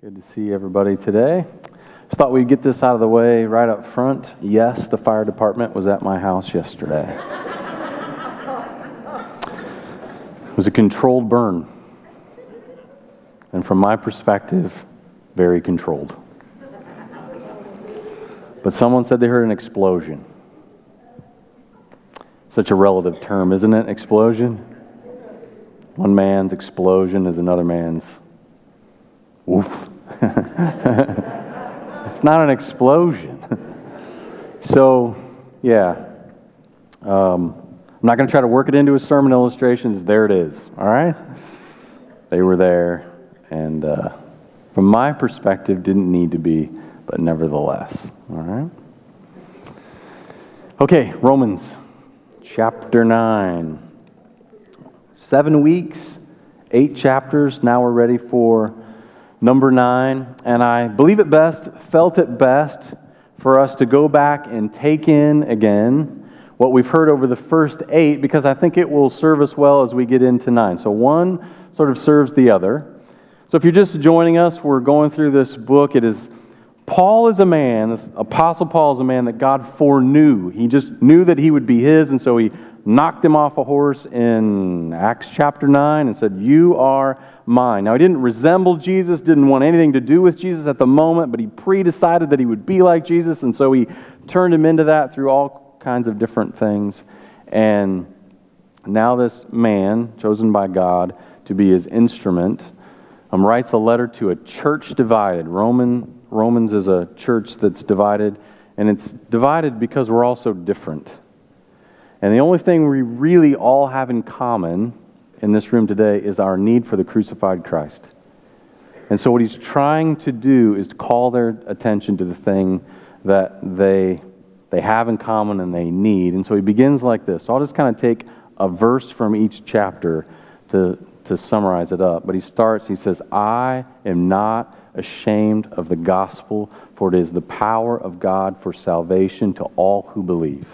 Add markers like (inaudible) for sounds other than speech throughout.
Good to see everybody today. Just thought we'd get this out of the way right up front. Yes, the fire department was at my house yesterday. it was a controlled burn. And from my perspective, very controlled. But someone said they heard an explosion. Such a relative term, isn't it? Explosion? One man's explosion is another man's Woof. (laughs) it's not an explosion. (laughs) so, yeah. Um, I'm not going to try to work it into a sermon illustrations. There it is. All right? They were there. And uh, from my perspective, didn't need to be, but nevertheless. All right? Okay, Romans chapter 9. Seven weeks, eight chapters. Now we're ready for number nine, and I believe it best, felt it best for us to go back and take in again what we've heard over the first eight because I think it will serve us well as we get into nine. So one sort of serves the other. So if you're just joining us, we're going through this book. It is Paul is a man, this Apostle Paul is a man that God foreknew. He just knew that he would be his, and so he knocked him off a horse in Acts chapter 9 and said, You are Now, he didn't resemble Jesus, didn't want anything to do with Jesus at the moment, but he pre decided that he would be like Jesus, and so he turned him into that through all kinds of different things. And now, this man, chosen by God to be his instrument, um, writes a letter to a church divided. Roman, Romans is a church that's divided, and it's divided because we're all so different. And the only thing we really all have in common in this room today is our need for the crucified Christ. And so, what he's trying to do is to call their attention to the thing that they, they have in common and they need. And so, he begins like this. So, I'll just kind of take a verse from each chapter to, to summarize it up. But he starts, he says, I am not ashamed of the gospel, for it is the power of God for salvation to all who believe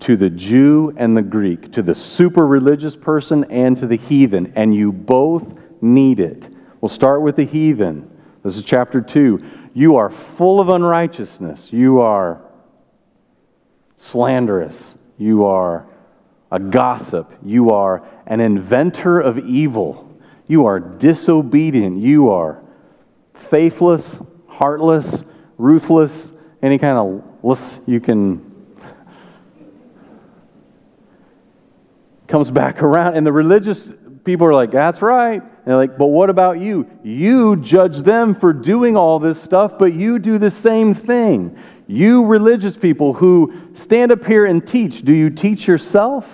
to the Jew and the Greek, to the super religious person and to the heathen, and you both need it. We'll start with the heathen. This is chapter 2. You are full of unrighteousness. You are slanderous. You are a gossip. You are an inventor of evil. You are disobedient. You are faithless, heartless, ruthless, any kind of list you can comes back around, and the religious people are like, That's right. And they're like, But what about you? You judge them for doing all this stuff, but you do the same thing. You religious people who stand up here and teach, do you teach yourself?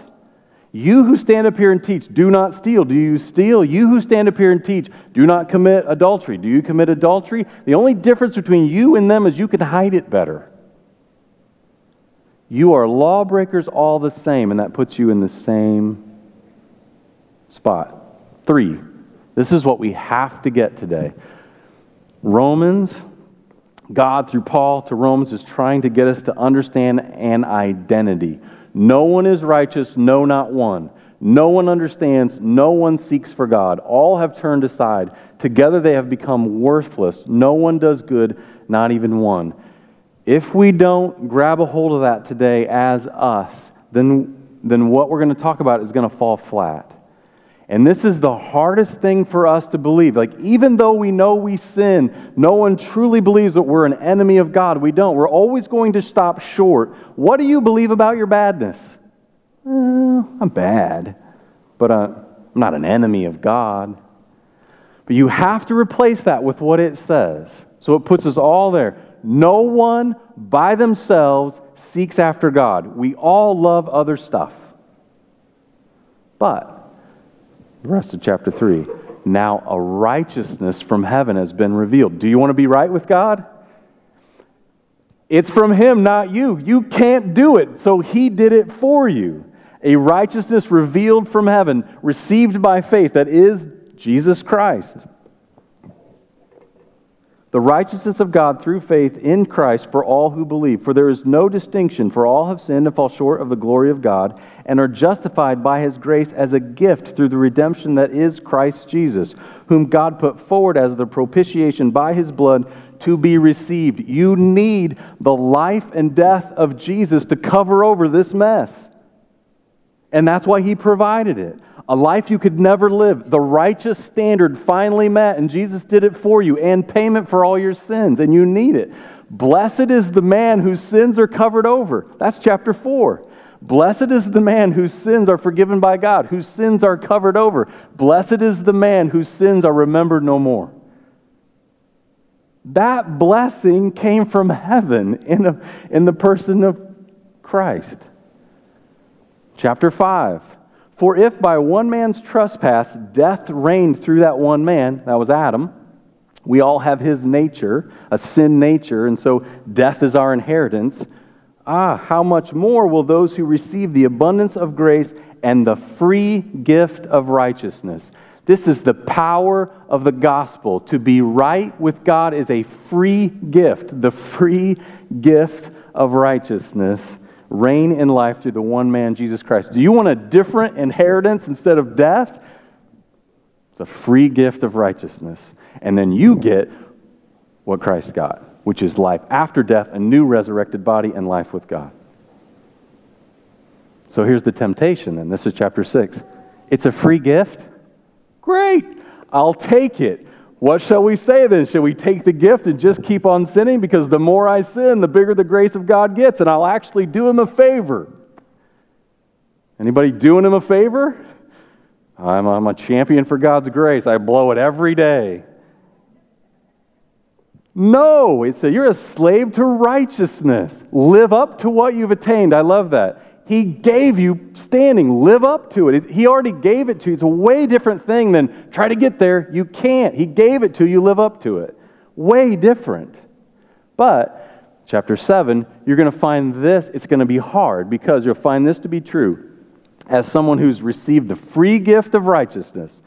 You who stand up here and teach, do not steal. Do you steal? You who stand up here and teach, do not commit adultery. Do you commit adultery? The only difference between you and them is you can hide it better. You are lawbreakers all the same, and that puts you in the same spot. Three, this is what we have to get today. Romans, God through Paul to Romans is trying to get us to understand an identity. No one is righteous, no, not one. No one understands, no one seeks for God. All have turned aside. Together they have become worthless. No one does good, not even one. If we don't grab a hold of that today as us, then, then what we're going to talk about is going to fall flat. And this is the hardest thing for us to believe. Like, even though we know we sin, no one truly believes that we're an enemy of God. We don't. We're always going to stop short. What do you believe about your badness? I'm bad, but uh, I'm not an enemy of God. But you have to replace that with what it says. So it puts us all there. No one by themselves seeks after God. We all love other stuff. But, the rest of chapter 3, now a righteousness from heaven has been revealed. Do you want to be right with God? It's from Him, not you. You can't do it, so He did it for you. A righteousness revealed from heaven, received by faith, that is Jesus Christ. The righteousness of God through faith in Christ for all who believe. For there is no distinction, for all have sinned and fall short of the glory of God, and are justified by his grace as a gift through the redemption that is Christ Jesus, whom God put forward as the propitiation by his blood to be received. You need the life and death of Jesus to cover over this mess. And that's why he provided it a life you could never live, the righteous standard finally met, and Jesus did it for you, and payment for all your sins, and you need it. Blessed is the man whose sins are covered over. That's chapter 4. Blessed is the man whose sins are forgiven by God, whose sins are covered over. Blessed is the man whose sins are remembered no more. That blessing came from heaven in, a, in the person of Christ. Chapter 5 for if by one man's trespass death reigned through that one man, that was Adam, we all have his nature, a sin nature, and so death is our inheritance. Ah, how much more will those who receive the abundance of grace and the free gift of righteousness? This is the power of the gospel. To be right with God is a free gift, the free gift of righteousness reign in life through the one man, Jesus Christ. Do you want a different inheritance instead of death? It's a free gift of righteousness. And then you get what Christ got, which is life after death, a new resurrected body, and life with God. So here's the temptation, and this is chapter 6. It's a free gift? Great, I'll take it. What shall we say then? Shall we take the gift and just keep on sinning? Because the more I sin, the bigger the grace of God gets, and I'll actually do him a favor. Anybody doing him a favor? I'm, I'm a champion for God's grace. I blow it every day. No, it's a, you're a slave to righteousness. Live up to what you've attained. I love that. He gave you standing. Live up to it. He already gave it to you. It's a way different thing than try to get there. You can't. He gave it to you. Live up to it. Way different. But, chapter 7, you're going to find this. It's going to be hard because you'll find this to be true. As someone who's received the free gift of righteousness,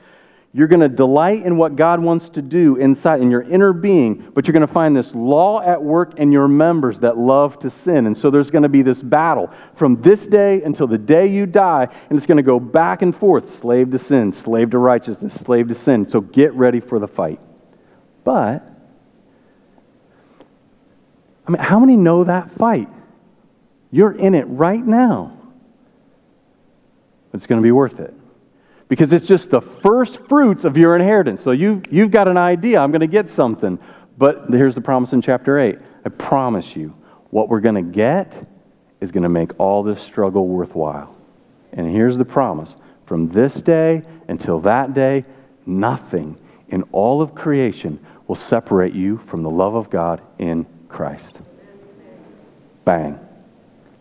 you're going to delight in what God wants to do inside in your inner being, but you're going to find this law at work in your members that love to sin. And so there's going to be this battle from this day until the day you die, and it's going to go back and forth slave to sin, slave to righteousness, slave to sin. So get ready for the fight. But, I mean, how many know that fight? You're in it right now. It's going to be worth it because it's just the first fruits of your inheritance. So you've, you've got an idea, I'm going to get something. But here's the promise in chapter 8 I promise you, what we're going to get is going to make all this struggle worthwhile. And here's the promise from this day until that day, nothing in all of creation will separate you from the love of God in Christ. Bang.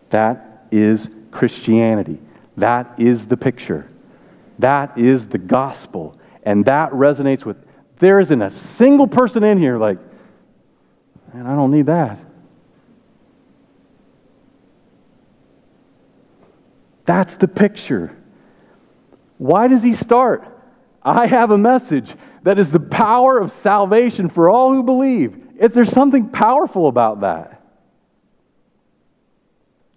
That is Christianity. That is the picture. That is the gospel. And that resonates with, there isn't a single person in here like, man, I don't need that. That's the picture. Why does he start? I have a message that is the power of salvation for all who believe. Is there something powerful about that?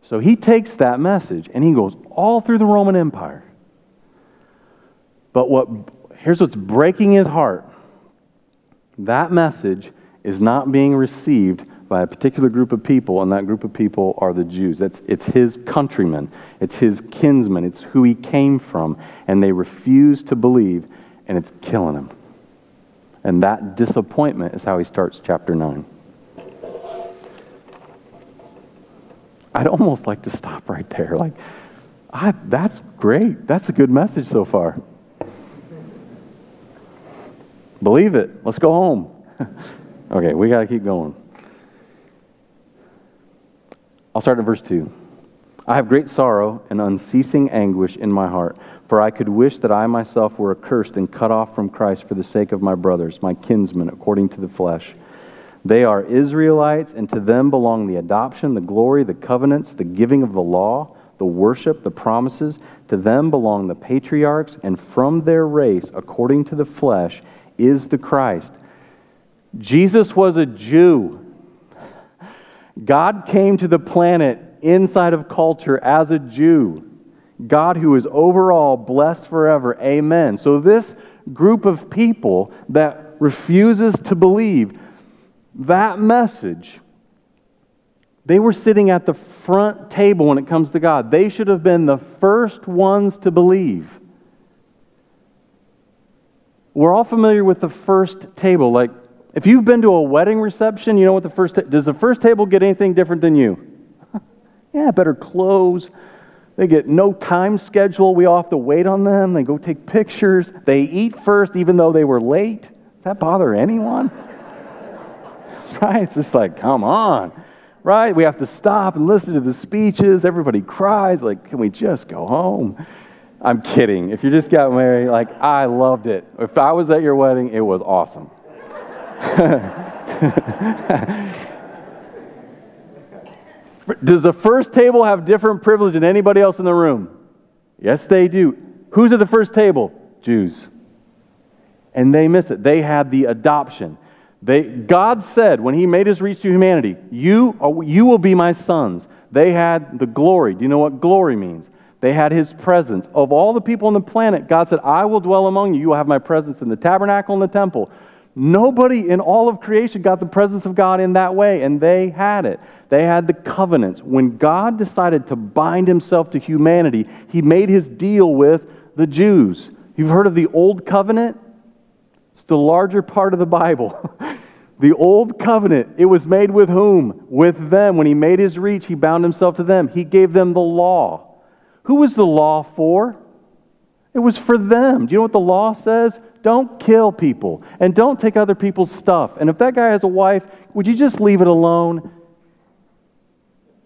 So he takes that message and he goes all through the Roman Empire. But what, here's what's breaking his heart that message is not being received by a particular group of people, and that group of people are the Jews. It's, it's his countrymen, it's his kinsmen, it's who he came from, and they refuse to believe, and it's killing him. And that disappointment is how he starts chapter 9. I'd almost like to stop right there. Like, I, that's great. That's a good message so far. Believe it. Let's go home. (laughs) okay, we got to keep going. I'll start at verse 2. I have great sorrow and unceasing anguish in my heart, for I could wish that I myself were accursed and cut off from Christ for the sake of my brothers, my kinsmen, according to the flesh. They are Israelites, and to them belong the adoption, the glory, the covenants, the giving of the law, the worship, the promises. To them belong the patriarchs, and from their race, according to the flesh, is the Christ. Jesus was a Jew. God came to the planet inside of culture as a Jew. God, who is overall blessed forever. Amen. So, this group of people that refuses to believe that message, they were sitting at the front table when it comes to God. They should have been the first ones to believe. We're all familiar with the first table. Like, if you've been to a wedding reception, you know what the first ta- does the first table get anything different than you? (laughs) yeah, better clothes. They get no time schedule. We all have to wait on them. They go take pictures. They eat first, even though they were late. Does that bother anyone? (laughs) right? It's just like, come on. Right? We have to stop and listen to the speeches. Everybody cries. Like, can we just go home? I'm kidding. If you just got married, like, I loved it. If I was at your wedding, it was awesome. (laughs) Does the first table have different privilege than anybody else in the room? Yes, they do. Who's at the first table? Jews. And they miss it. They had the adoption. They, God said when He made His reach to humanity, you, oh, you will be my sons. They had the glory. Do you know what glory means? They had His presence. Of all the people on the planet, God said, I will dwell among you. You will have my presence in the tabernacle and the temple. Nobody in all of creation got the presence of God in that way, and they had it. They had the covenants. When God decided to bind himself to humanity, he made his deal with the Jews. You've heard of the Old Covenant? It's the larger part of the Bible. (laughs) the Old Covenant, it was made with whom? With them. When he made his reach, he bound himself to them. He gave them the law. Who was the law for? It was for them. Do you know what the law says? Don't kill people and don't take other people's stuff. And if that guy has a wife, would you just leave it alone?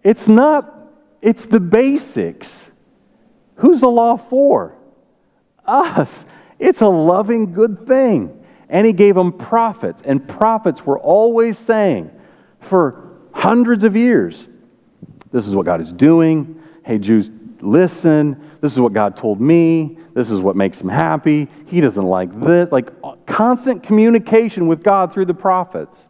It's not, it's the basics. Who's the law for? Us. It's a loving, good thing. And he gave them prophets, and prophets were always saying for hundreds of years, This is what God is doing. Hey, Jews, listen. This is what God told me. This is what makes him happy. He doesn't like this. Like uh, constant communication with God through the prophets.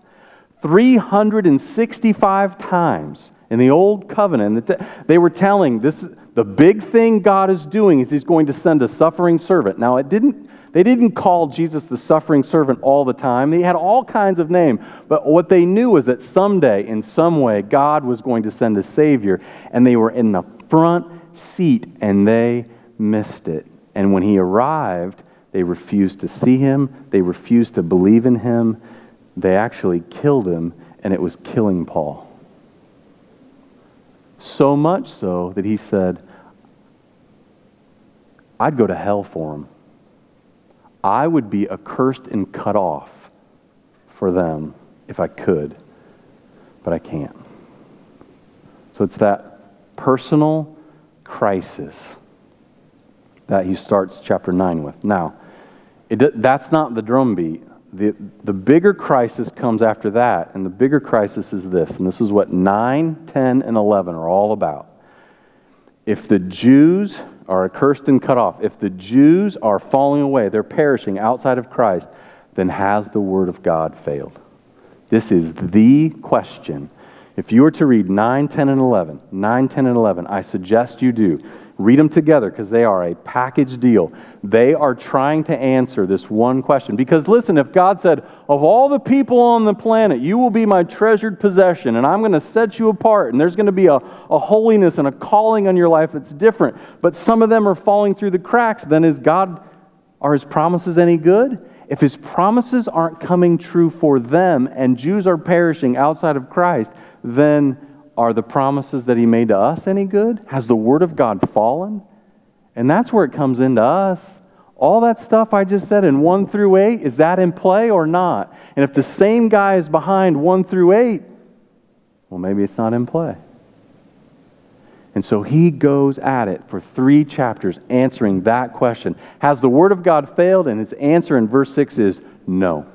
365 times in the old covenant they were telling this the big thing God is doing is he's going to send a suffering servant. Now it didn't they didn't call Jesus the suffering servant all the time. They had all kinds of names. but what they knew was that someday in some way God was going to send a savior and they were in the front seat and they missed it. And when he arrived, they refused to see him, they refused to believe in him. They actually killed him, and it was killing Paul. So much so that he said, I'd go to hell for him. I would be accursed and cut off for them if I could, but I can't. So it's that personal crisis that he starts chapter 9 with. Now, it, that's not the drumbeat. The, the bigger crisis comes after that, and the bigger crisis is this, and this is what 9, 10, and 11 are all about. If the Jews are accursed and cut off, if the Jews are falling away, they're perishing outside of Christ, then has the Word of God failed? This is the question. If you were to read 9, 10, and 11, 9, 10, and 11, I suggest you do. Read them together because they are a package deal. They are trying to answer this one question. Because listen, if God said, Of all the people on the planet, you will be my treasured possession, and I'm going to set you apart, and there's going to be a, a holiness and a calling on your life that's different, but some of them are falling through the cracks, then is God, are his promises any good? If his promises aren't coming true for them and Jews are perishing outside of Christ, then are the promises that he made to us any good? Has the word of God fallen? And that's where it comes into us. All that stuff I just said in 1 through 8, is that in play or not? And if the same guy is behind 1 through 8, well, maybe it's not in play. And so he goes at it for three chapters answering that question. Has the Word of God failed? And his answer in verse 6 is no.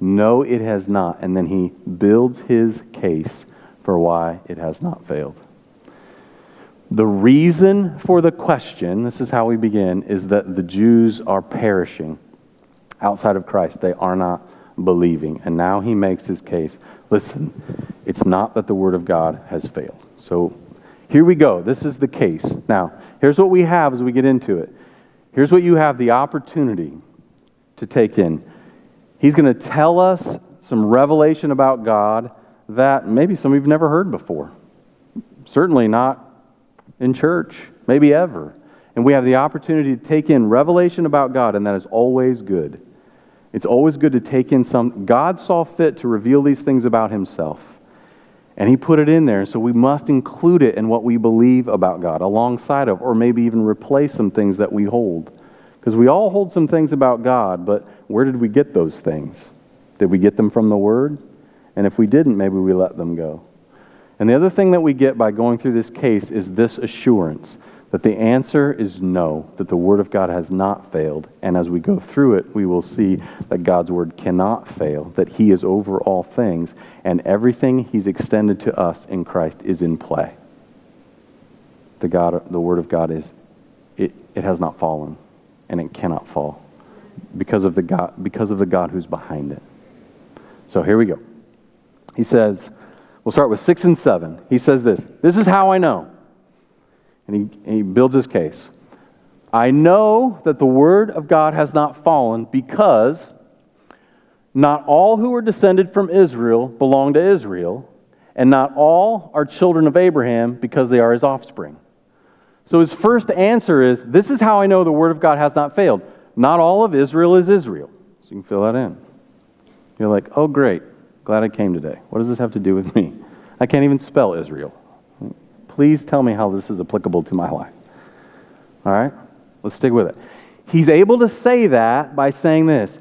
No, it has not. And then he builds his case for why it has not failed. The reason for the question, this is how we begin, is that the Jews are perishing outside of Christ. They are not believing. And now he makes his case. Listen, it's not that the word of God has failed. So here we go. This is the case. Now, here's what we have as we get into it. Here's what you have the opportunity to take in. He's going to tell us some revelation about God that maybe some of you've never heard before. Certainly not in church, maybe ever. And we have the opportunity to take in revelation about God, and that is always good. It's always good to take in some. God saw fit to reveal these things about himself. And he put it in there, so we must include it in what we believe about God, alongside of, or maybe even replace some things that we hold. Because we all hold some things about God, but where did we get those things? Did we get them from the Word? And if we didn't, maybe we let them go. And the other thing that we get by going through this case is this assurance that the answer is no, that the Word of God has not failed. And as we go through it, we will see that God's Word cannot fail, that He is over all things, and everything He's extended to us in Christ is in play. The, God, the Word of God is, it, it has not fallen, and it cannot fall because of, the God, because of the God who's behind it. So here we go. He says, we'll start with 6 and 7. He says this This is how I know and he, and he builds his case. I know that the word of God has not fallen because not all who are descended from Israel belong to Israel, and not all are children of Abraham because they are his offspring. So his first answer is this is how I know the word of God has not failed. Not all of Israel is Israel. So you can fill that in. You're like, oh, great. Glad I came today. What does this have to do with me? I can't even spell Israel. Please tell me how this is applicable to my life. All right? Let's stick with it. He's able to say that by saying this.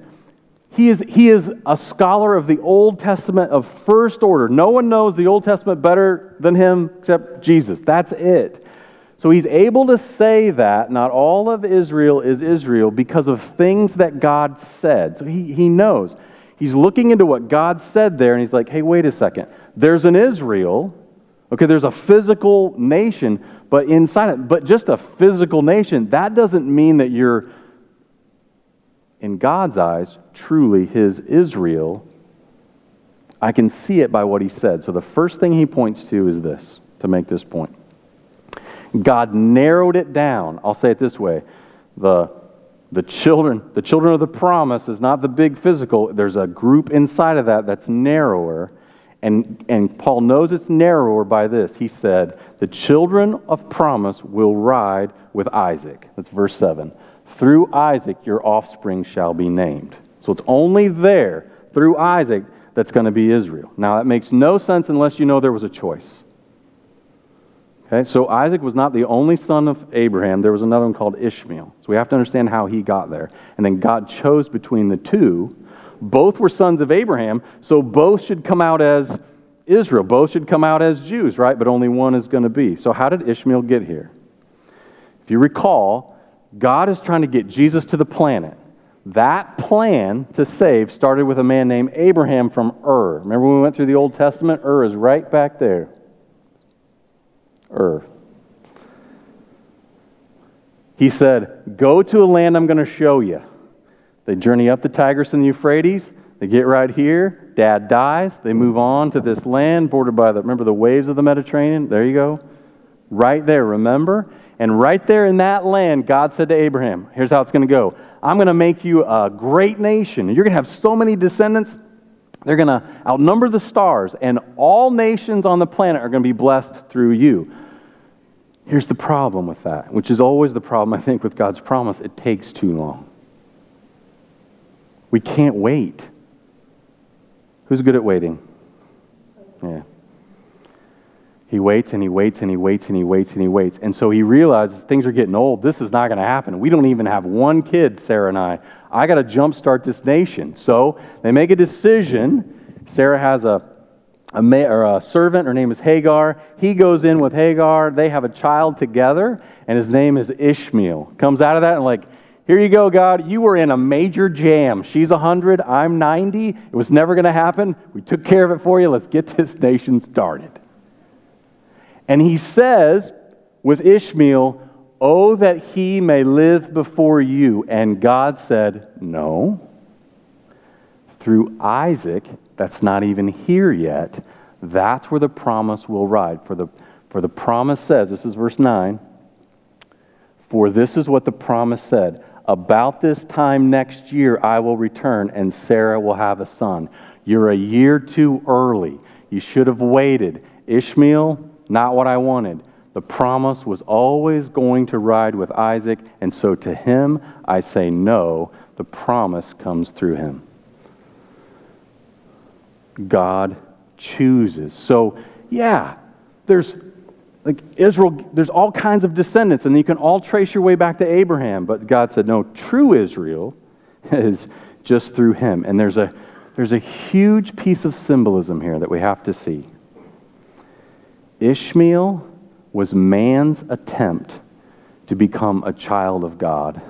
He is, he is a scholar of the Old Testament of first order. No one knows the Old Testament better than him except Jesus. That's it. So he's able to say that not all of Israel is Israel because of things that God said. So he, he knows. He's looking into what God said there, and he's like, hey, wait a second. There's an Israel Okay, there's a physical nation, but inside it, but just a physical nation, that doesn't mean that you're, in God's eyes, truly his Israel. I can see it by what he said. So the first thing he points to is this to make this point. God narrowed it down. I'll say it this way. The, the children, the children of the promise is not the big physical. There's a group inside of that that's narrower and, and Paul knows it's narrower by this. He said, The children of promise will ride with Isaac. That's verse 7. Through Isaac your offspring shall be named. So it's only there, through Isaac, that's going to be Israel. Now, that makes no sense unless you know there was a choice. Okay, so Isaac was not the only son of Abraham. There was another one called Ishmael. So we have to understand how he got there. And then God chose between the two both were sons of Abraham, so both should come out as Israel. Both should come out as Jews, right? But only one is going to be. So, how did Ishmael get here? If you recall, God is trying to get Jesus to the planet. That plan to save started with a man named Abraham from Ur. Remember when we went through the Old Testament? Ur is right back there. Ur. He said, Go to a land I'm going to show you. They journey up the Tigris and the Euphrates. They get right here. Dad dies. They move on to this land bordered by the, remember the waves of the Mediterranean? There you go. Right there, remember? And right there in that land, God said to Abraham, here's how it's going to go I'm going to make you a great nation. You're going to have so many descendants, they're going to outnumber the stars, and all nations on the planet are going to be blessed through you. Here's the problem with that, which is always the problem, I think, with God's promise it takes too long. We can't wait. Who's good at waiting? Yeah. He waits and he waits and he waits and he waits and he waits. And so he realizes things are getting old. This is not going to happen. We don't even have one kid, Sarah and I. I got to jumpstart this nation. So they make a decision. Sarah has a, a, ma- a servant. Her name is Hagar. He goes in with Hagar. They have a child together, and his name is Ishmael. Comes out of that and, like, here you go, God. You were in a major jam. She's 100, I'm 90. It was never going to happen. We took care of it for you. Let's get this nation started. And he says with Ishmael, Oh, that he may live before you. And God said, No. through Isaac, that's not even here yet, that's where the promise will ride. For the, for the promise says, this is verse 9, for this is what the promise said About this time next year I will return, and Sarah will have a son. You're a year too early. You should have waited. Ishmael, not what I wanted. The promise was always going to ride with Isaac, and so to him I say no. The promise comes through him. God chooses. So, yeah, there's like Israel, there's all kinds of descendants, and you can all trace your way back to Abraham. But God said, no, true Israel (laughs) is just through him. And there's a, there's a huge piece of symbolism here that we have to see. Ishmael was man's attempt to become a child of God,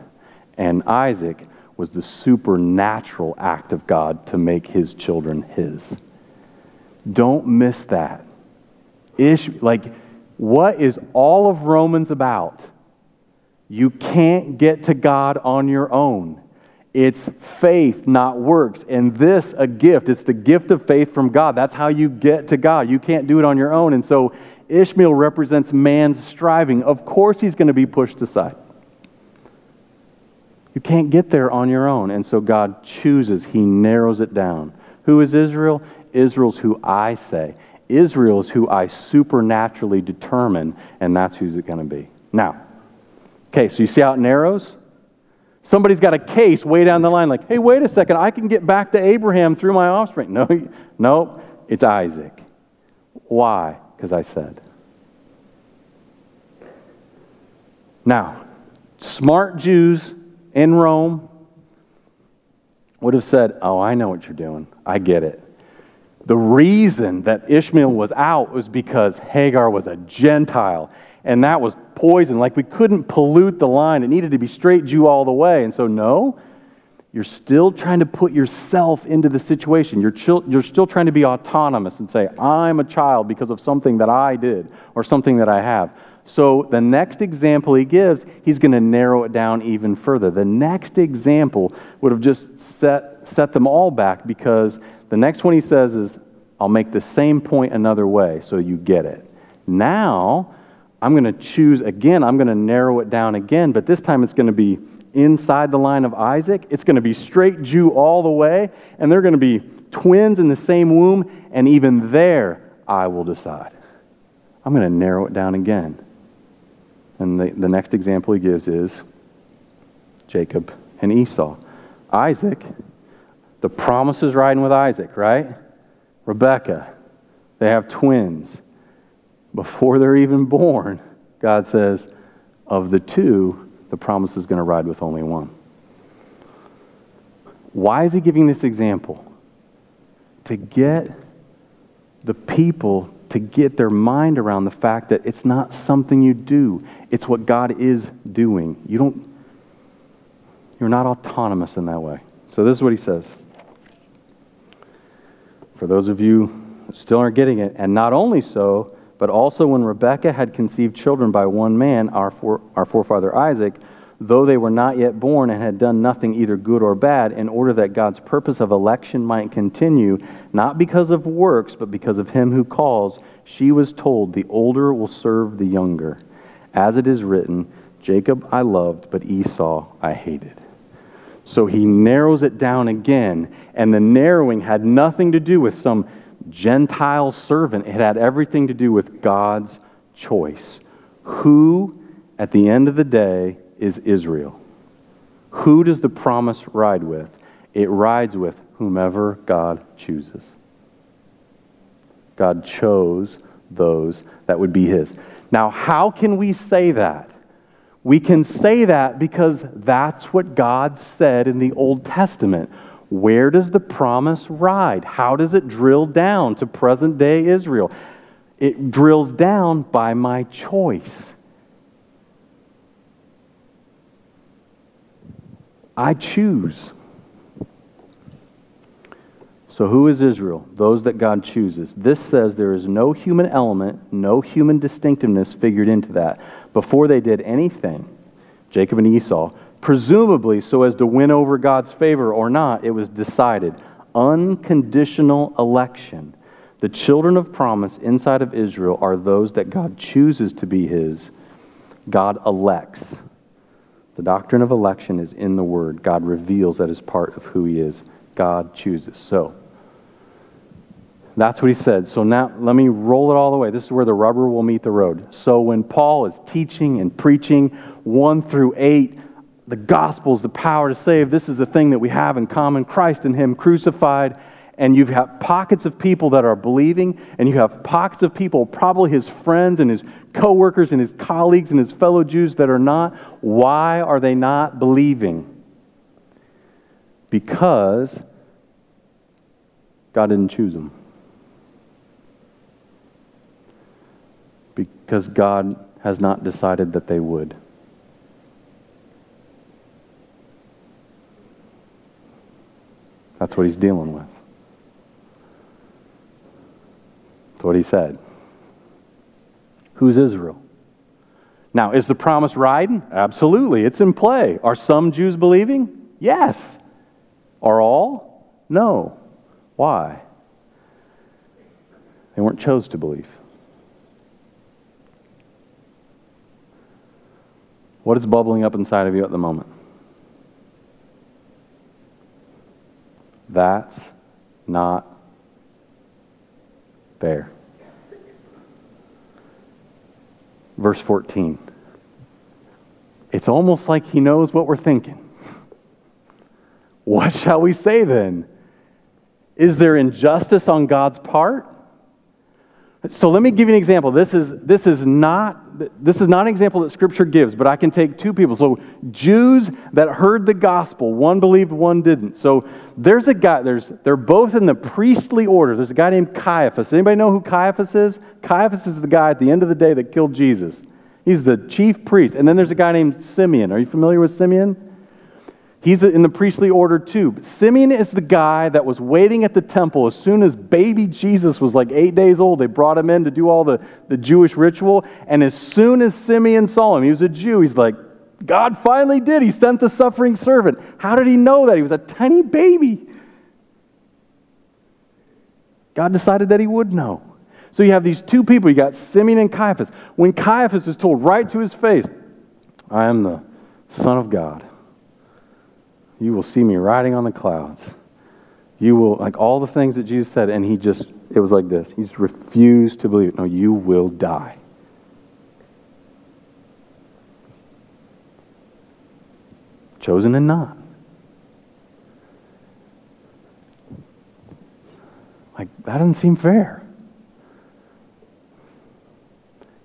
and Isaac was the supernatural act of God to make his children his. Don't miss that. Ish, like, what is all of Romans about? You can't get to God on your own. It's faith, not works. And this, a gift. It's the gift of faith from God. That's how you get to God. You can't do it on your own. And so Ishmael represents man's striving. Of course, he's going to be pushed aside. You can't get there on your own. And so God chooses, He narrows it down. Who is Israel? Israel's who I say. Israel is who I supernaturally determine, and that's who's it going to be. Now, okay, so you see how it narrows? Somebody's got a case way down the line, like, hey, wait a second, I can get back to Abraham through my offspring. No, no, it's Isaac. Why? Because I said. Now, smart Jews in Rome would have said, Oh, I know what you're doing. I get it. The reason that Ishmael was out was because Hagar was a Gentile, and that was poison. Like we couldn't pollute the line, it needed to be straight Jew all the way. And so, no, you're still trying to put yourself into the situation. You're, chil- you're still trying to be autonomous and say, I'm a child because of something that I did or something that I have. So, the next example he gives, he's going to narrow it down even further. The next example would have just set, set them all back because the next one he says is, I'll make the same point another way so you get it. Now, I'm going to choose again, I'm going to narrow it down again, but this time it's going to be inside the line of Isaac. It's going to be straight Jew all the way, and they're going to be twins in the same womb, and even there I will decide. I'm going to narrow it down again. And the, the next example he gives is Jacob and Esau. Isaac, the promise is riding with Isaac, right? Rebecca, they have twins. Before they're even born, God says, of the two, the promise is going to ride with only one. Why is he giving this example? To get the people to get their mind around the fact that it's not something you do, it's what God is doing. You don't, you're not autonomous in that way. So, this is what he says. For those of you still aren't getting it, and not only so, but also when Rebekah had conceived children by one man, our, our forefather Isaac, though they were not yet born and had done nothing either good or bad, in order that God's purpose of election might continue, not because of works, but because of him who calls, she was told, The older will serve the younger. As it is written, Jacob I loved, but Esau I hated. So he narrows it down again, and the narrowing had nothing to do with some Gentile servant. It had everything to do with God's choice. Who, at the end of the day, is Israel. Who does the promise ride with? It rides with whomever God chooses. God chose those that would be His. Now, how can we say that? We can say that because that's what God said in the Old Testament. Where does the promise ride? How does it drill down to present day Israel? It drills down by my choice. I choose. So, who is Israel? Those that God chooses. This says there is no human element, no human distinctiveness figured into that. Before they did anything, Jacob and Esau, presumably so as to win over God's favor or not, it was decided unconditional election. The children of promise inside of Israel are those that God chooses to be his. God elects. The doctrine of election is in the Word. God reveals that is part of who he is. God chooses. So, that's what he said. So now let me roll it all the way. This is where the rubber will meet the road. So when Paul is teaching and preaching 1 through 8, the gospel is the power to save. This is the thing that we have in common Christ and Him crucified. And you have got pockets of people that are believing, and you have pockets of people, probably his friends and his coworkers and his colleagues and his fellow Jews, that are not. Why are they not believing? Because God didn't choose them. because God has not decided that they would. That's what he's dealing with. That's what he said. Who's Israel? Now, is the promise riding? Absolutely. It's in play. Are some Jews believing? Yes. Are all? No. Why? They weren't chose to believe. What is bubbling up inside of you at the moment? That's not fair. Verse 14. It's almost like he knows what we're thinking. What shall we say then? Is there injustice on God's part? So let me give you an example. This is, this is not this is not an example that Scripture gives, but I can take two people. So Jews that heard the gospel, one believed, one didn't. So there's a guy. There's they're both in the priestly order. There's a guy named Caiaphas. Anybody know who Caiaphas is? Caiaphas is the guy at the end of the day that killed Jesus. He's the chief priest. And then there's a guy named Simeon. Are you familiar with Simeon? He's in the priestly order too. But Simeon is the guy that was waiting at the temple as soon as baby Jesus was like eight days old. They brought him in to do all the, the Jewish ritual. And as soon as Simeon saw him, he was a Jew, he's like, God finally did. He sent the suffering servant. How did he know that? He was a tiny baby. God decided that he would know. So you have these two people. You got Simeon and Caiaphas. When Caiaphas is told right to his face, I am the Son of God you will see me riding on the clouds. You will, like all the things that Jesus said, and he just, it was like this. He's refused to believe it. No, you will die. Chosen and not. Like, that doesn't seem fair.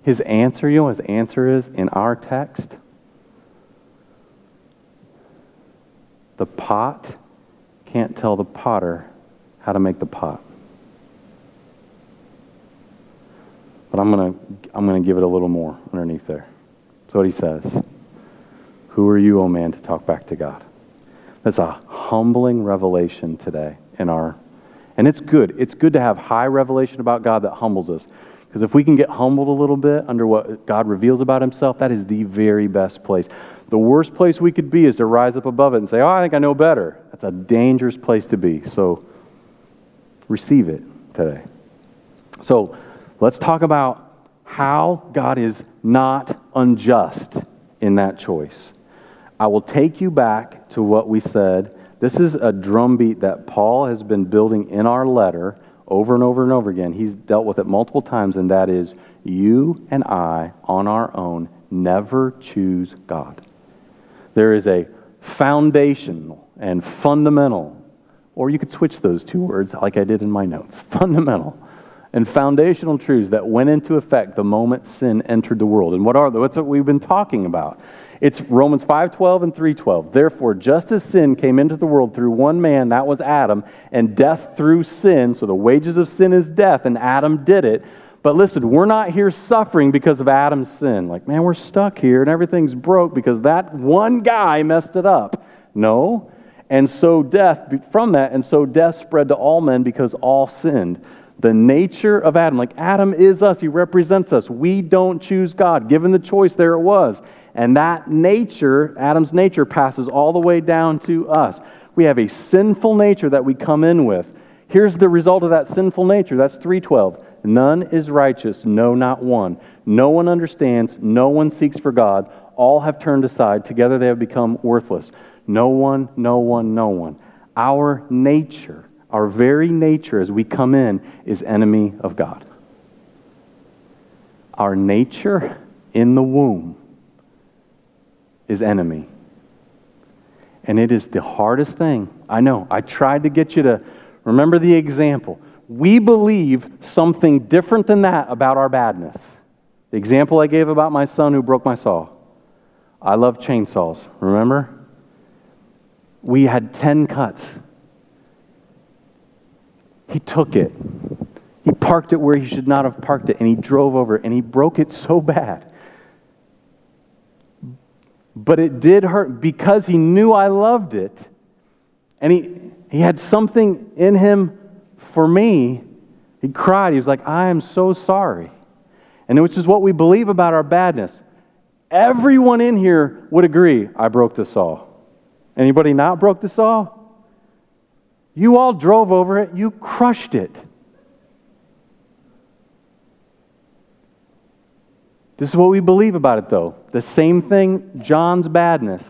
His answer, you know, his answer is in our text The pot can't tell the potter how to make the pot. But I'm going to I'm going to give it a little more underneath there. That's what he says. Who are you, O oh man, to talk back to God? That's a humbling revelation today in our and it's good. It's good to have high revelation about God that humbles us. Because if we can get humbled a little bit under what God reveals about himself, that is the very best place. The worst place we could be is to rise up above it and say, Oh, I think I know better. That's a dangerous place to be. So receive it today. So let's talk about how God is not unjust in that choice. I will take you back to what we said. This is a drumbeat that Paul has been building in our letter over and over and over again. He's dealt with it multiple times, and that is you and I on our own never choose God. There is a foundational and fundamental, or you could switch those two words like I did in my notes (laughs) fundamental and foundational truths that went into effect the moment sin entered the world. And what are they? What's what we've been talking about? It's Romans 5:12 and 3:12. Therefore, just as sin came into the world through one man, that was Adam, and death through sin, so the wages of sin is death, and Adam did it. But listen, we're not here suffering because of Adam's sin. Like, man, we're stuck here and everything's broke because that one guy messed it up. No. And so death, from that, and so death spread to all men because all sinned. The nature of Adam, like Adam is us, he represents us. We don't choose God. Given the choice, there it was. And that nature, Adam's nature, passes all the way down to us. We have a sinful nature that we come in with. Here's the result of that sinful nature. That's 312. None is righteous, no, not one. No one understands, no one seeks for God. All have turned aside. Together they have become worthless. No one, no one, no one. Our nature, our very nature as we come in, is enemy of God. Our nature in the womb is enemy. And it is the hardest thing. I know. I tried to get you to remember the example. We believe something different than that about our badness. The example I gave about my son who broke my saw. I love chainsaws, remember? We had 10 cuts. He took it. He parked it where he should not have parked it, and he drove over it, and he broke it so bad. But it did hurt because he knew I loved it, and he, he had something in him for me. He cried. He was like, I am so sorry. And which is what we believe about our badness. Everyone in here would agree, I broke the saw. Anybody not broke the saw? You all drove over it, you crushed it. This is what we believe about it, though. The same thing, John's badness.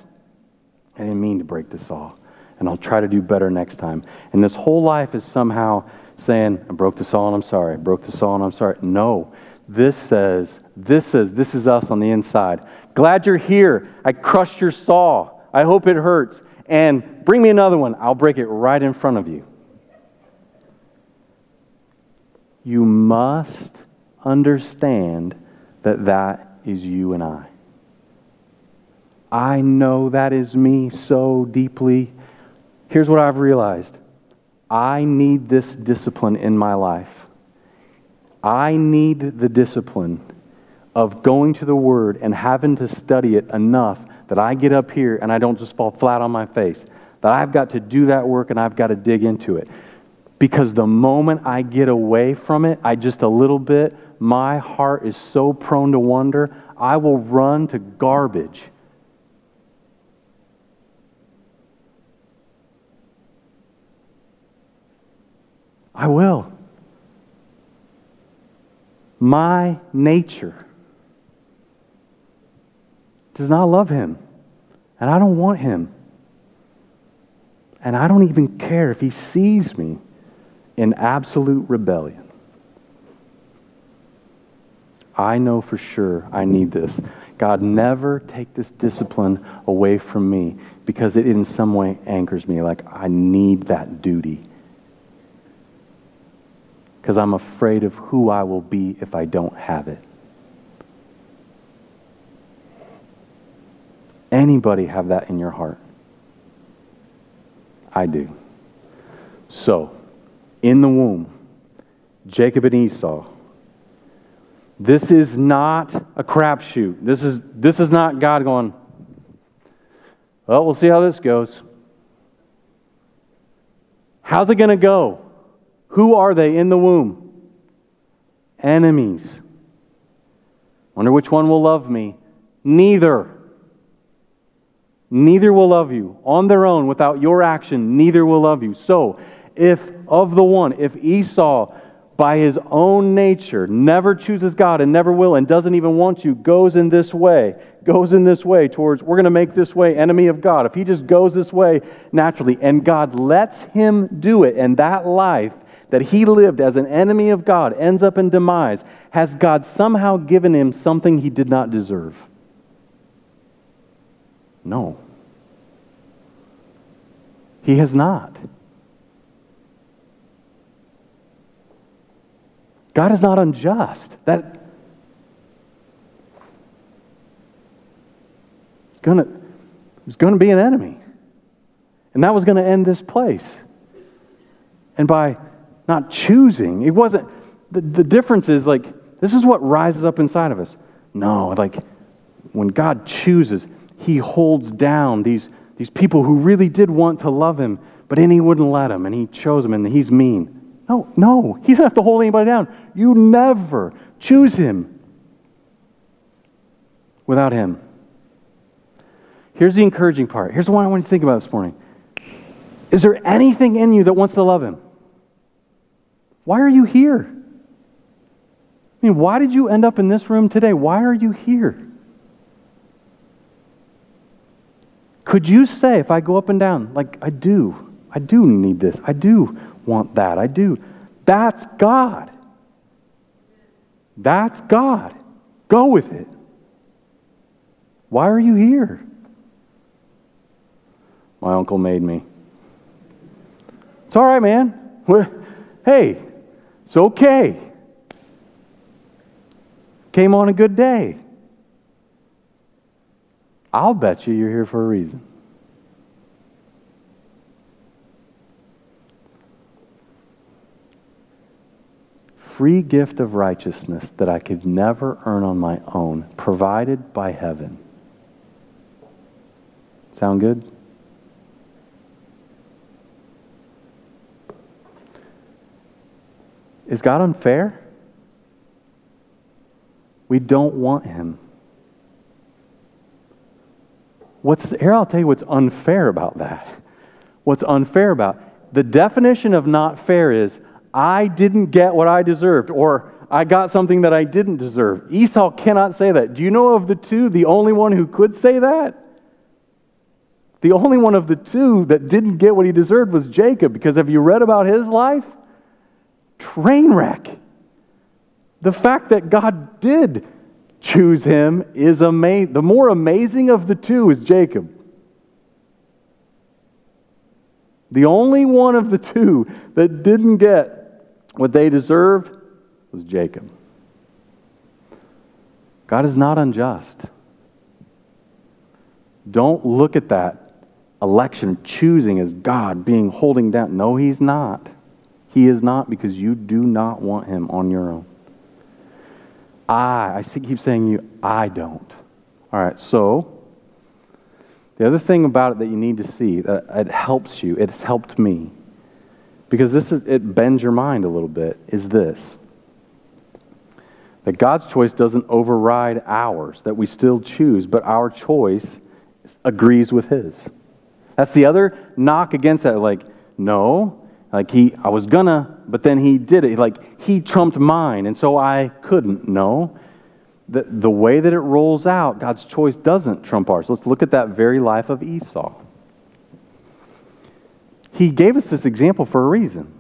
I didn't mean to break the saw, and I'll try to do better next time. And this whole life is somehow saying, I broke the saw and I'm sorry. I broke the saw and I'm sorry. No. This says, this says, this is us on the inside. Glad you're here. I crushed your saw. I hope it hurts. And bring me another one. I'll break it right in front of you. You must understand that that is you and I. I know that is me so deeply. Here's what I've realized I need this discipline in my life. I need the discipline of going to the Word and having to study it enough that I get up here and I don't just fall flat on my face. That I've got to do that work and I've got to dig into it. Because the moment I get away from it, I just a little bit, my heart is so prone to wonder, I will run to garbage. I will. My nature does not love him, and I don't want him. And I don't even care if he sees me in absolute rebellion. I know for sure I need this. God, never take this discipline away from me because it in some way anchors me. Like, I need that duty. Because I'm afraid of who I will be if I don't have it. Anybody have that in your heart? I do. So, in the womb, Jacob and Esau this is not a crapshoot. This is, this is not God going, well, we'll see how this goes. How's it going to go? Who are they in the womb? Enemies. Wonder which one will love me? Neither. Neither will love you. On their own, without your action, neither will love you. So, if of the one, if Esau by his own nature, never chooses God and never will and doesn't even want you, goes in this way, goes in this way towards, we're going to make this way enemy of God. If he just goes this way naturally and God lets him do it, and that life that he lived as an enemy of God ends up in demise, has God somehow given him something he did not deserve? No. He has not. God is not unjust. That gonna was going to be an enemy. And that was going to end this place. And by not choosing, it wasn't the, the difference is like this is what rises up inside of us. No, like when God chooses, he holds down these, these people who really did want to love him, but then he wouldn't let them, and he chose them, and he's mean. No, no, he doesn't have to hold anybody down. You never choose him without him. Here's the encouraging part. Here's what I want you to think about this morning. Is there anything in you that wants to love him? Why are you here? I mean, why did you end up in this room today? Why are you here? Could you say, if I go up and down, like, I do, I do need this, I do want that, I do. That's God. That's God. Go with it. Why are you here? My uncle made me. It's all right, man. We're, hey, it's okay. Came on a good day. I'll bet you you're here for a reason. Free gift of righteousness that I could never earn on my own, provided by heaven. Sound good? Is God unfair? We don't want him. What's here I'll tell you what's unfair about that. What's unfair about the definition of not fair is I didn't get what I deserved or I got something that I didn't deserve. Esau cannot say that. Do you know of the two the only one who could say that? The only one of the two that didn't get what he deserved was Jacob because have you read about his life? Train wreck. The fact that God did choose him is amazing. The more amazing of the two is Jacob. The only one of the two that didn't get what they deserved was Jacob. God is not unjust. Don't look at that election choosing as God being holding down. No, He's not. He is not because you do not want Him on your own. I, I keep saying you, I don't. All right, so the other thing about it that you need to see that it helps you, it's helped me, because this is it bends your mind a little bit, is this. That God's choice doesn't override ours, that we still choose, but our choice agrees with his. That's the other knock against that. Like, no, like he, I was gonna, but then he did it. Like he trumped mine, and so I couldn't. No. The, the way that it rolls out, God's choice doesn't trump ours. Let's look at that very life of Esau. He gave us this example for a reason.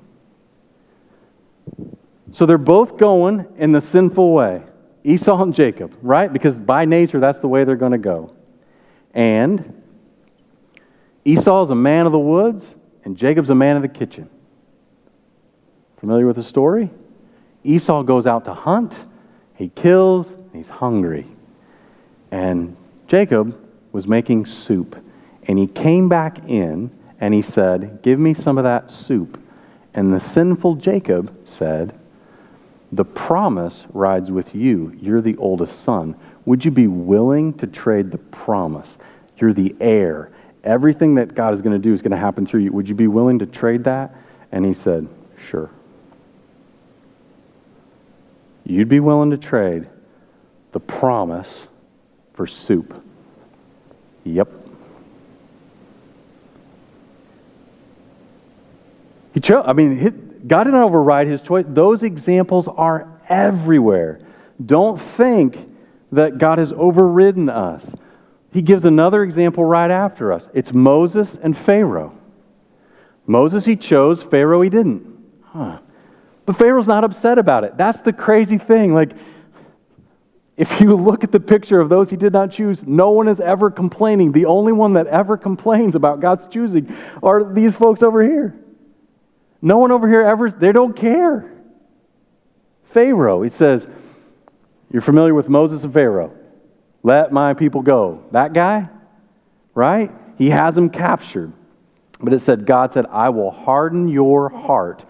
So they're both going in the sinful way Esau and Jacob, right? Because by nature, that's the way they're going to go. And Esau is a man of the woods, and Jacob's a man of the kitchen. Familiar with the story? Esau goes out to hunt, he kills, he's hungry. And Jacob was making soup, and he came back in and he said, Give me some of that soup. And the sinful Jacob said, The promise rides with you. You're the oldest son. Would you be willing to trade the promise? You're the heir. Everything that God is going to do is going to happen through you. Would you be willing to trade that? And he said, Sure. You'd be willing to trade the promise for soup. Yep. He chose, I mean, God didn't override his choice. Those examples are everywhere. Don't think that God has overridden us. He gives another example right after us. It's Moses and Pharaoh. Moses he chose, Pharaoh he didn't. Huh. But Pharaoh's not upset about it. That's the crazy thing. Like, if you look at the picture of those he did not choose, no one is ever complaining. The only one that ever complains about God's choosing are these folks over here. No one over here ever, they don't care. Pharaoh, he says, You're familiar with Moses and Pharaoh. Let my people go. That guy, right? He has them captured. But it said, God said, I will harden your heart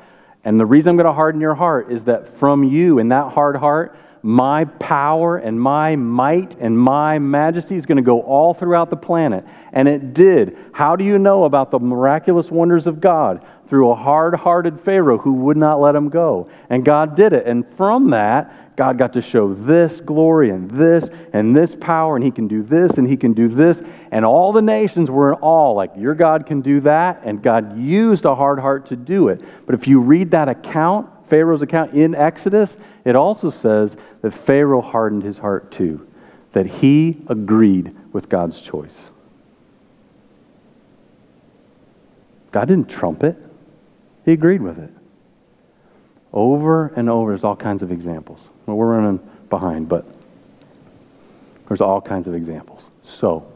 and the reason I'm going to harden your heart is that from you, in that hard heart, my power and my might and my majesty is going to go all throughout the planet. And it did. How do you know about the miraculous wonders of God? Through a hard hearted Pharaoh who would not let him go. And God did it. And from that, God got to show this glory and this and this power, and he can do this and he can do this. And all the nations were in awe, like, Your God can do that. And God used a hard heart to do it. But if you read that account, Pharaoh's account in Exodus, it also says that Pharaoh hardened his heart too, that he agreed with God's choice. God didn't trump it, he agreed with it. Over and over, there's all kinds of examples. Well, we're running behind, but there's all kinds of examples. So,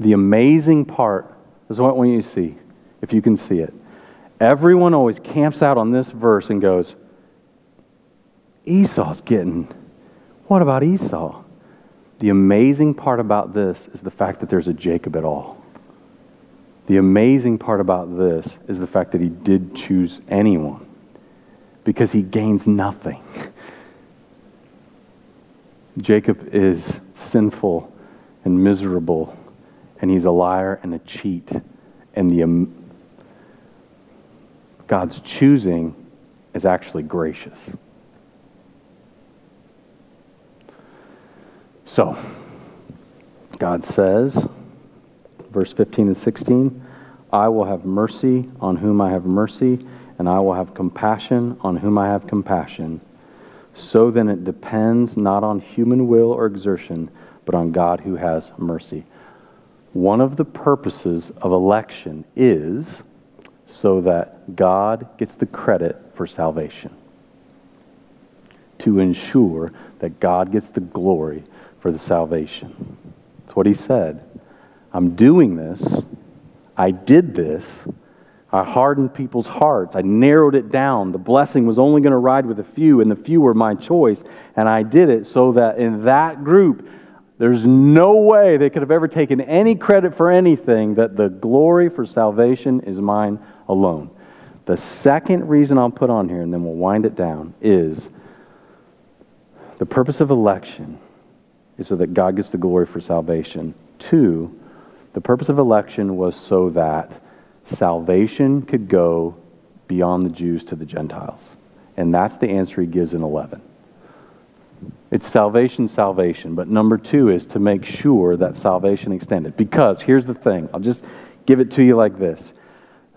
the amazing part is what want you see, if you can see it. Everyone always camps out on this verse and goes, Esau's getting, what about Esau? The amazing part about this is the fact that there's a Jacob at all. The amazing part about this is the fact that he did choose anyone because he gains nothing. Jacob is sinful and miserable, and he's a liar and a cheat. And the, God's choosing is actually gracious. So, God says, verse 15 and 16 I will have mercy on whom I have mercy, and I will have compassion on whom I have compassion. So then it depends not on human will or exertion, but on God who has mercy. One of the purposes of election is so that God gets the credit for salvation, to ensure that God gets the glory for the salvation. That's what he said. I'm doing this. I did this. I hardened people's hearts. I narrowed it down. The blessing was only going to ride with a few, and the few were my choice. And I did it so that in that group, there's no way they could have ever taken any credit for anything, that the glory for salvation is mine alone. The second reason I'll put on here, and then we'll wind it down, is the purpose of election is so that God gets the glory for salvation. Two, the purpose of election was so that salvation could go beyond the Jews to the Gentiles. And that's the answer he gives in 11. It's salvation, salvation. But number two is to make sure that salvation extended. Because here's the thing I'll just give it to you like this.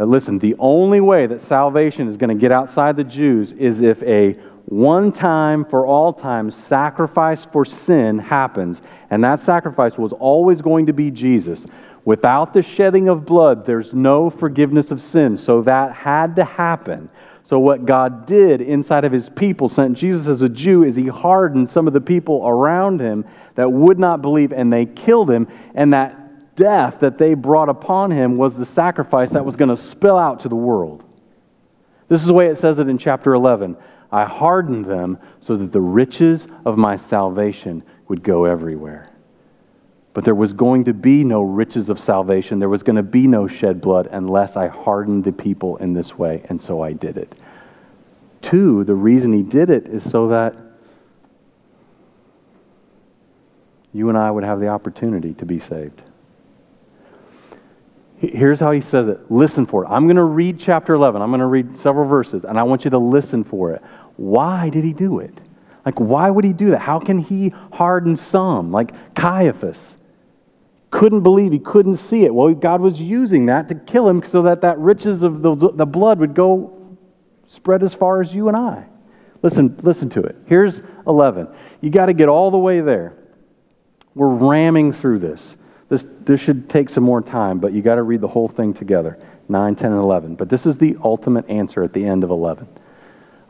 Listen, the only way that salvation is going to get outside the Jews is if a one time for all time sacrifice for sin happens. And that sacrifice was always going to be Jesus. Without the shedding of blood, there's no forgiveness of sin. So that had to happen. So, what God did inside of his people, sent Jesus as a Jew, is he hardened some of the people around him that would not believe, and they killed him. And that death that they brought upon him was the sacrifice that was going to spill out to the world. This is the way it says it in chapter 11. I hardened them so that the riches of my salvation would go everywhere. But there was going to be no riches of salvation. There was going to be no shed blood unless I hardened the people in this way, and so I did it. Two, the reason he did it is so that you and I would have the opportunity to be saved. Here's how he says it. Listen for it. I'm going to read chapter 11. I'm going to read several verses, and I want you to listen for it. Why did he do it? Like, why would he do that? How can he harden some? Like Caiaphas couldn't believe, he couldn't see it. Well, God was using that to kill him so that that riches of the, the blood would go spread as far as you and I. Listen, listen to it. Here's 11. You got to get all the way there. We're ramming through this. This, this should take some more time, but you got to read the whole thing together 9, 10, and 11. But this is the ultimate answer at the end of 11.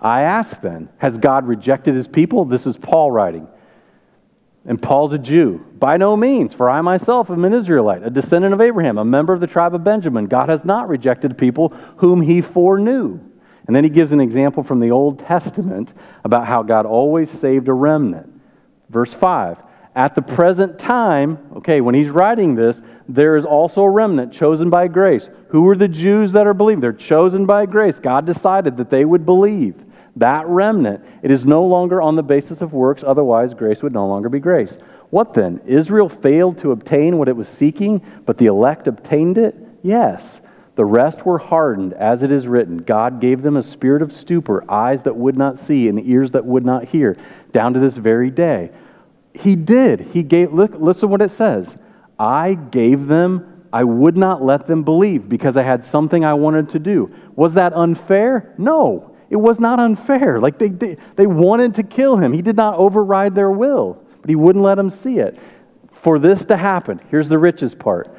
I ask then, has God rejected his people? This is Paul writing. And Paul's a Jew. By no means, for I myself am an Israelite, a descendant of Abraham, a member of the tribe of Benjamin. God has not rejected people whom he foreknew. And then he gives an example from the Old Testament about how God always saved a remnant. Verse 5 At the present time, okay, when he's writing this, there is also a remnant chosen by grace. Who are the Jews that are believing? They're chosen by grace. God decided that they would believe that remnant, it is no longer on the basis of works, otherwise, grace would no longer be grace. What then? Israel failed to obtain what it was seeking, but the elect obtained it? Yes. The rest were hardened, as it is written God gave them a spirit of stupor, eyes that would not see, and ears that would not hear, down to this very day. He did. He gave, look, listen what it says. I gave them, I would not let them believe because I had something I wanted to do. Was that unfair? No, it was not unfair. Like they, they, they wanted to kill him. He did not override their will, but he wouldn't let them see it. For this to happen, here's the richest part.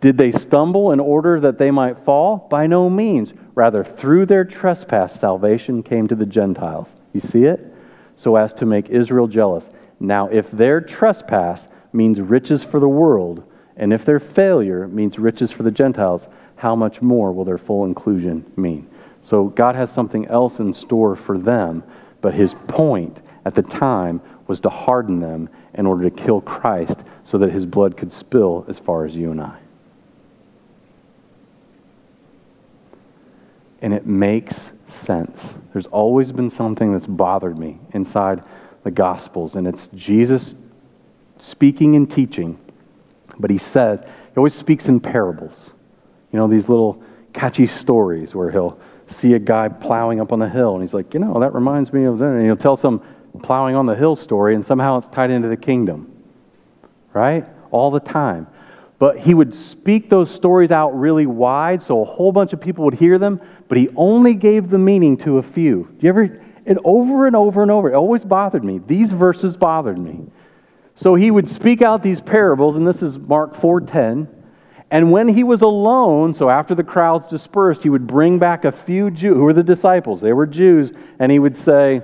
Did they stumble in order that they might fall? By no means. Rather, through their trespass, salvation came to the Gentiles. You see it? So as to make Israel jealous. Now, if their trespass means riches for the world, and if their failure means riches for the Gentiles, how much more will their full inclusion mean? So, God has something else in store for them, but his point at the time was to harden them in order to kill Christ so that his blood could spill as far as you and I. And it makes sense. There's always been something that's bothered me inside the Gospels, and it's Jesus speaking and teaching, but he says, he always speaks in parables. You know, these little catchy stories where he'll see a guy plowing up on the hill, and he's like, you know, that reminds me of that. And he'll tell some plowing on the hill story, and somehow it's tied into the kingdom, right? All the time. But he would speak those stories out really wide so a whole bunch of people would hear them, but he only gave the meaning to a few. Do you ever and over and over and over, it always bothered me. These verses bothered me. So he would speak out these parables, and this is Mark 4:10. And when he was alone, so after the crowds dispersed, he would bring back a few Jews, who were the disciples, they were Jews, and he would say,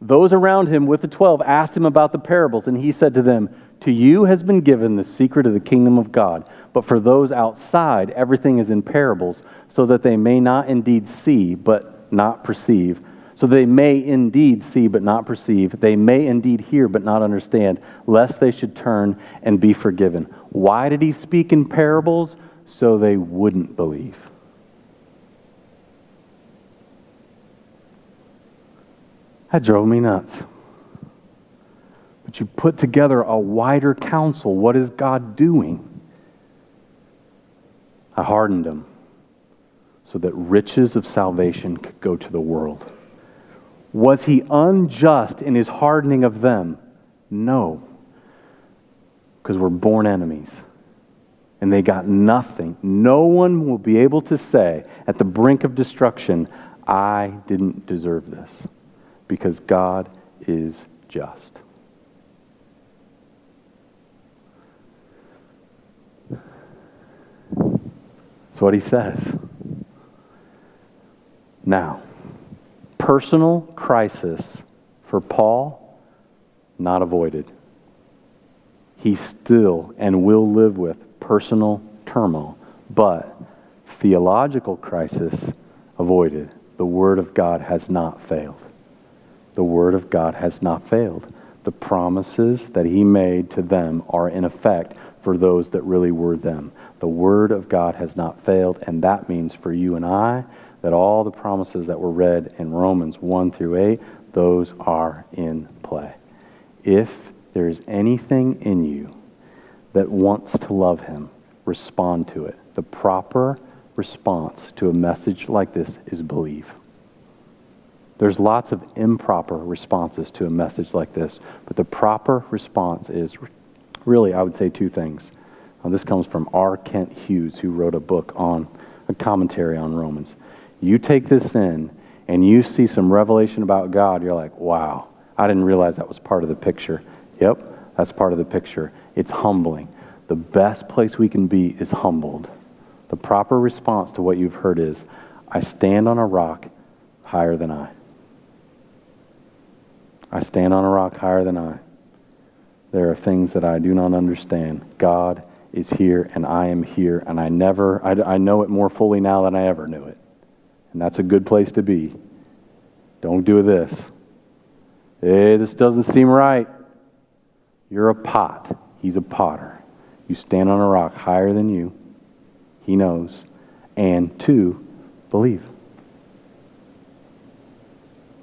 Those around him with the twelve asked him about the parables, and he said to them, To you has been given the secret of the kingdom of God, but for those outside, everything is in parables, so that they may not indeed see, but not perceive. So they may indeed see but not perceive. They may indeed hear but not understand, lest they should turn and be forgiven. Why did he speak in parables? So they wouldn't believe. That drove me nuts. But you put together a wider counsel. What is God doing? I hardened them so that riches of salvation could go to the world. Was he unjust in his hardening of them? No. Because we're born enemies. And they got nothing. No one will be able to say at the brink of destruction, I didn't deserve this. Because God is just. That's what he says. Now, personal crisis for Paul, not avoided. He still and will live with personal turmoil, but theological crisis avoided. The Word of God has not failed. The Word of God has not failed. The promises that He made to them are in effect for those that really were them. The Word of God has not failed, and that means for you and I that all the promises that were read in Romans 1 through 8, those are in play. If there is anything in you that wants to love Him, respond to it. The proper response to a message like this is believe. There's lots of improper responses to a message like this, but the proper response is really, I would say, two things. Now, this comes from R. Kent Hughes, who wrote a book on a commentary on Romans. You take this in and you see some revelation about God, you're like, wow, I didn't realize that was part of the picture. Yep, that's part of the picture. It's humbling. The best place we can be is humbled. The proper response to what you've heard is, I stand on a rock higher than I. I stand on a rock higher than I. There are things that I do not understand. God is here and I am here, and I never, I, I know it more fully now than I ever knew it. And that's a good place to be. Don't do this. Hey, this doesn't seem right. You're a pot. He's a potter. You stand on a rock higher than you. He knows. And two, believe.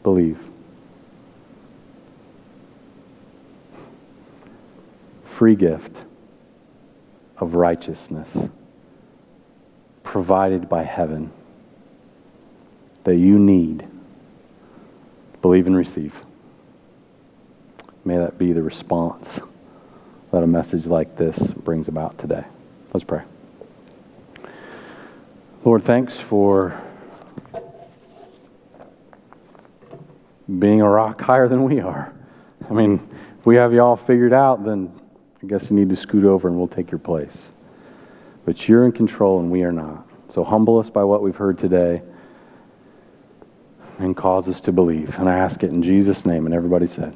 Believe. Free gift of righteousness provided by heaven that you need. Believe and receive. May that be the response that a message like this brings about today. Let's pray. Lord, thanks for being a rock higher than we are. I mean, if we have you all figured out, then I guess you need to scoot over and we'll take your place. But you're in control and we are not. So humble us by what we've heard today and cause us to believe. And I ask it in Jesus' name. And everybody said,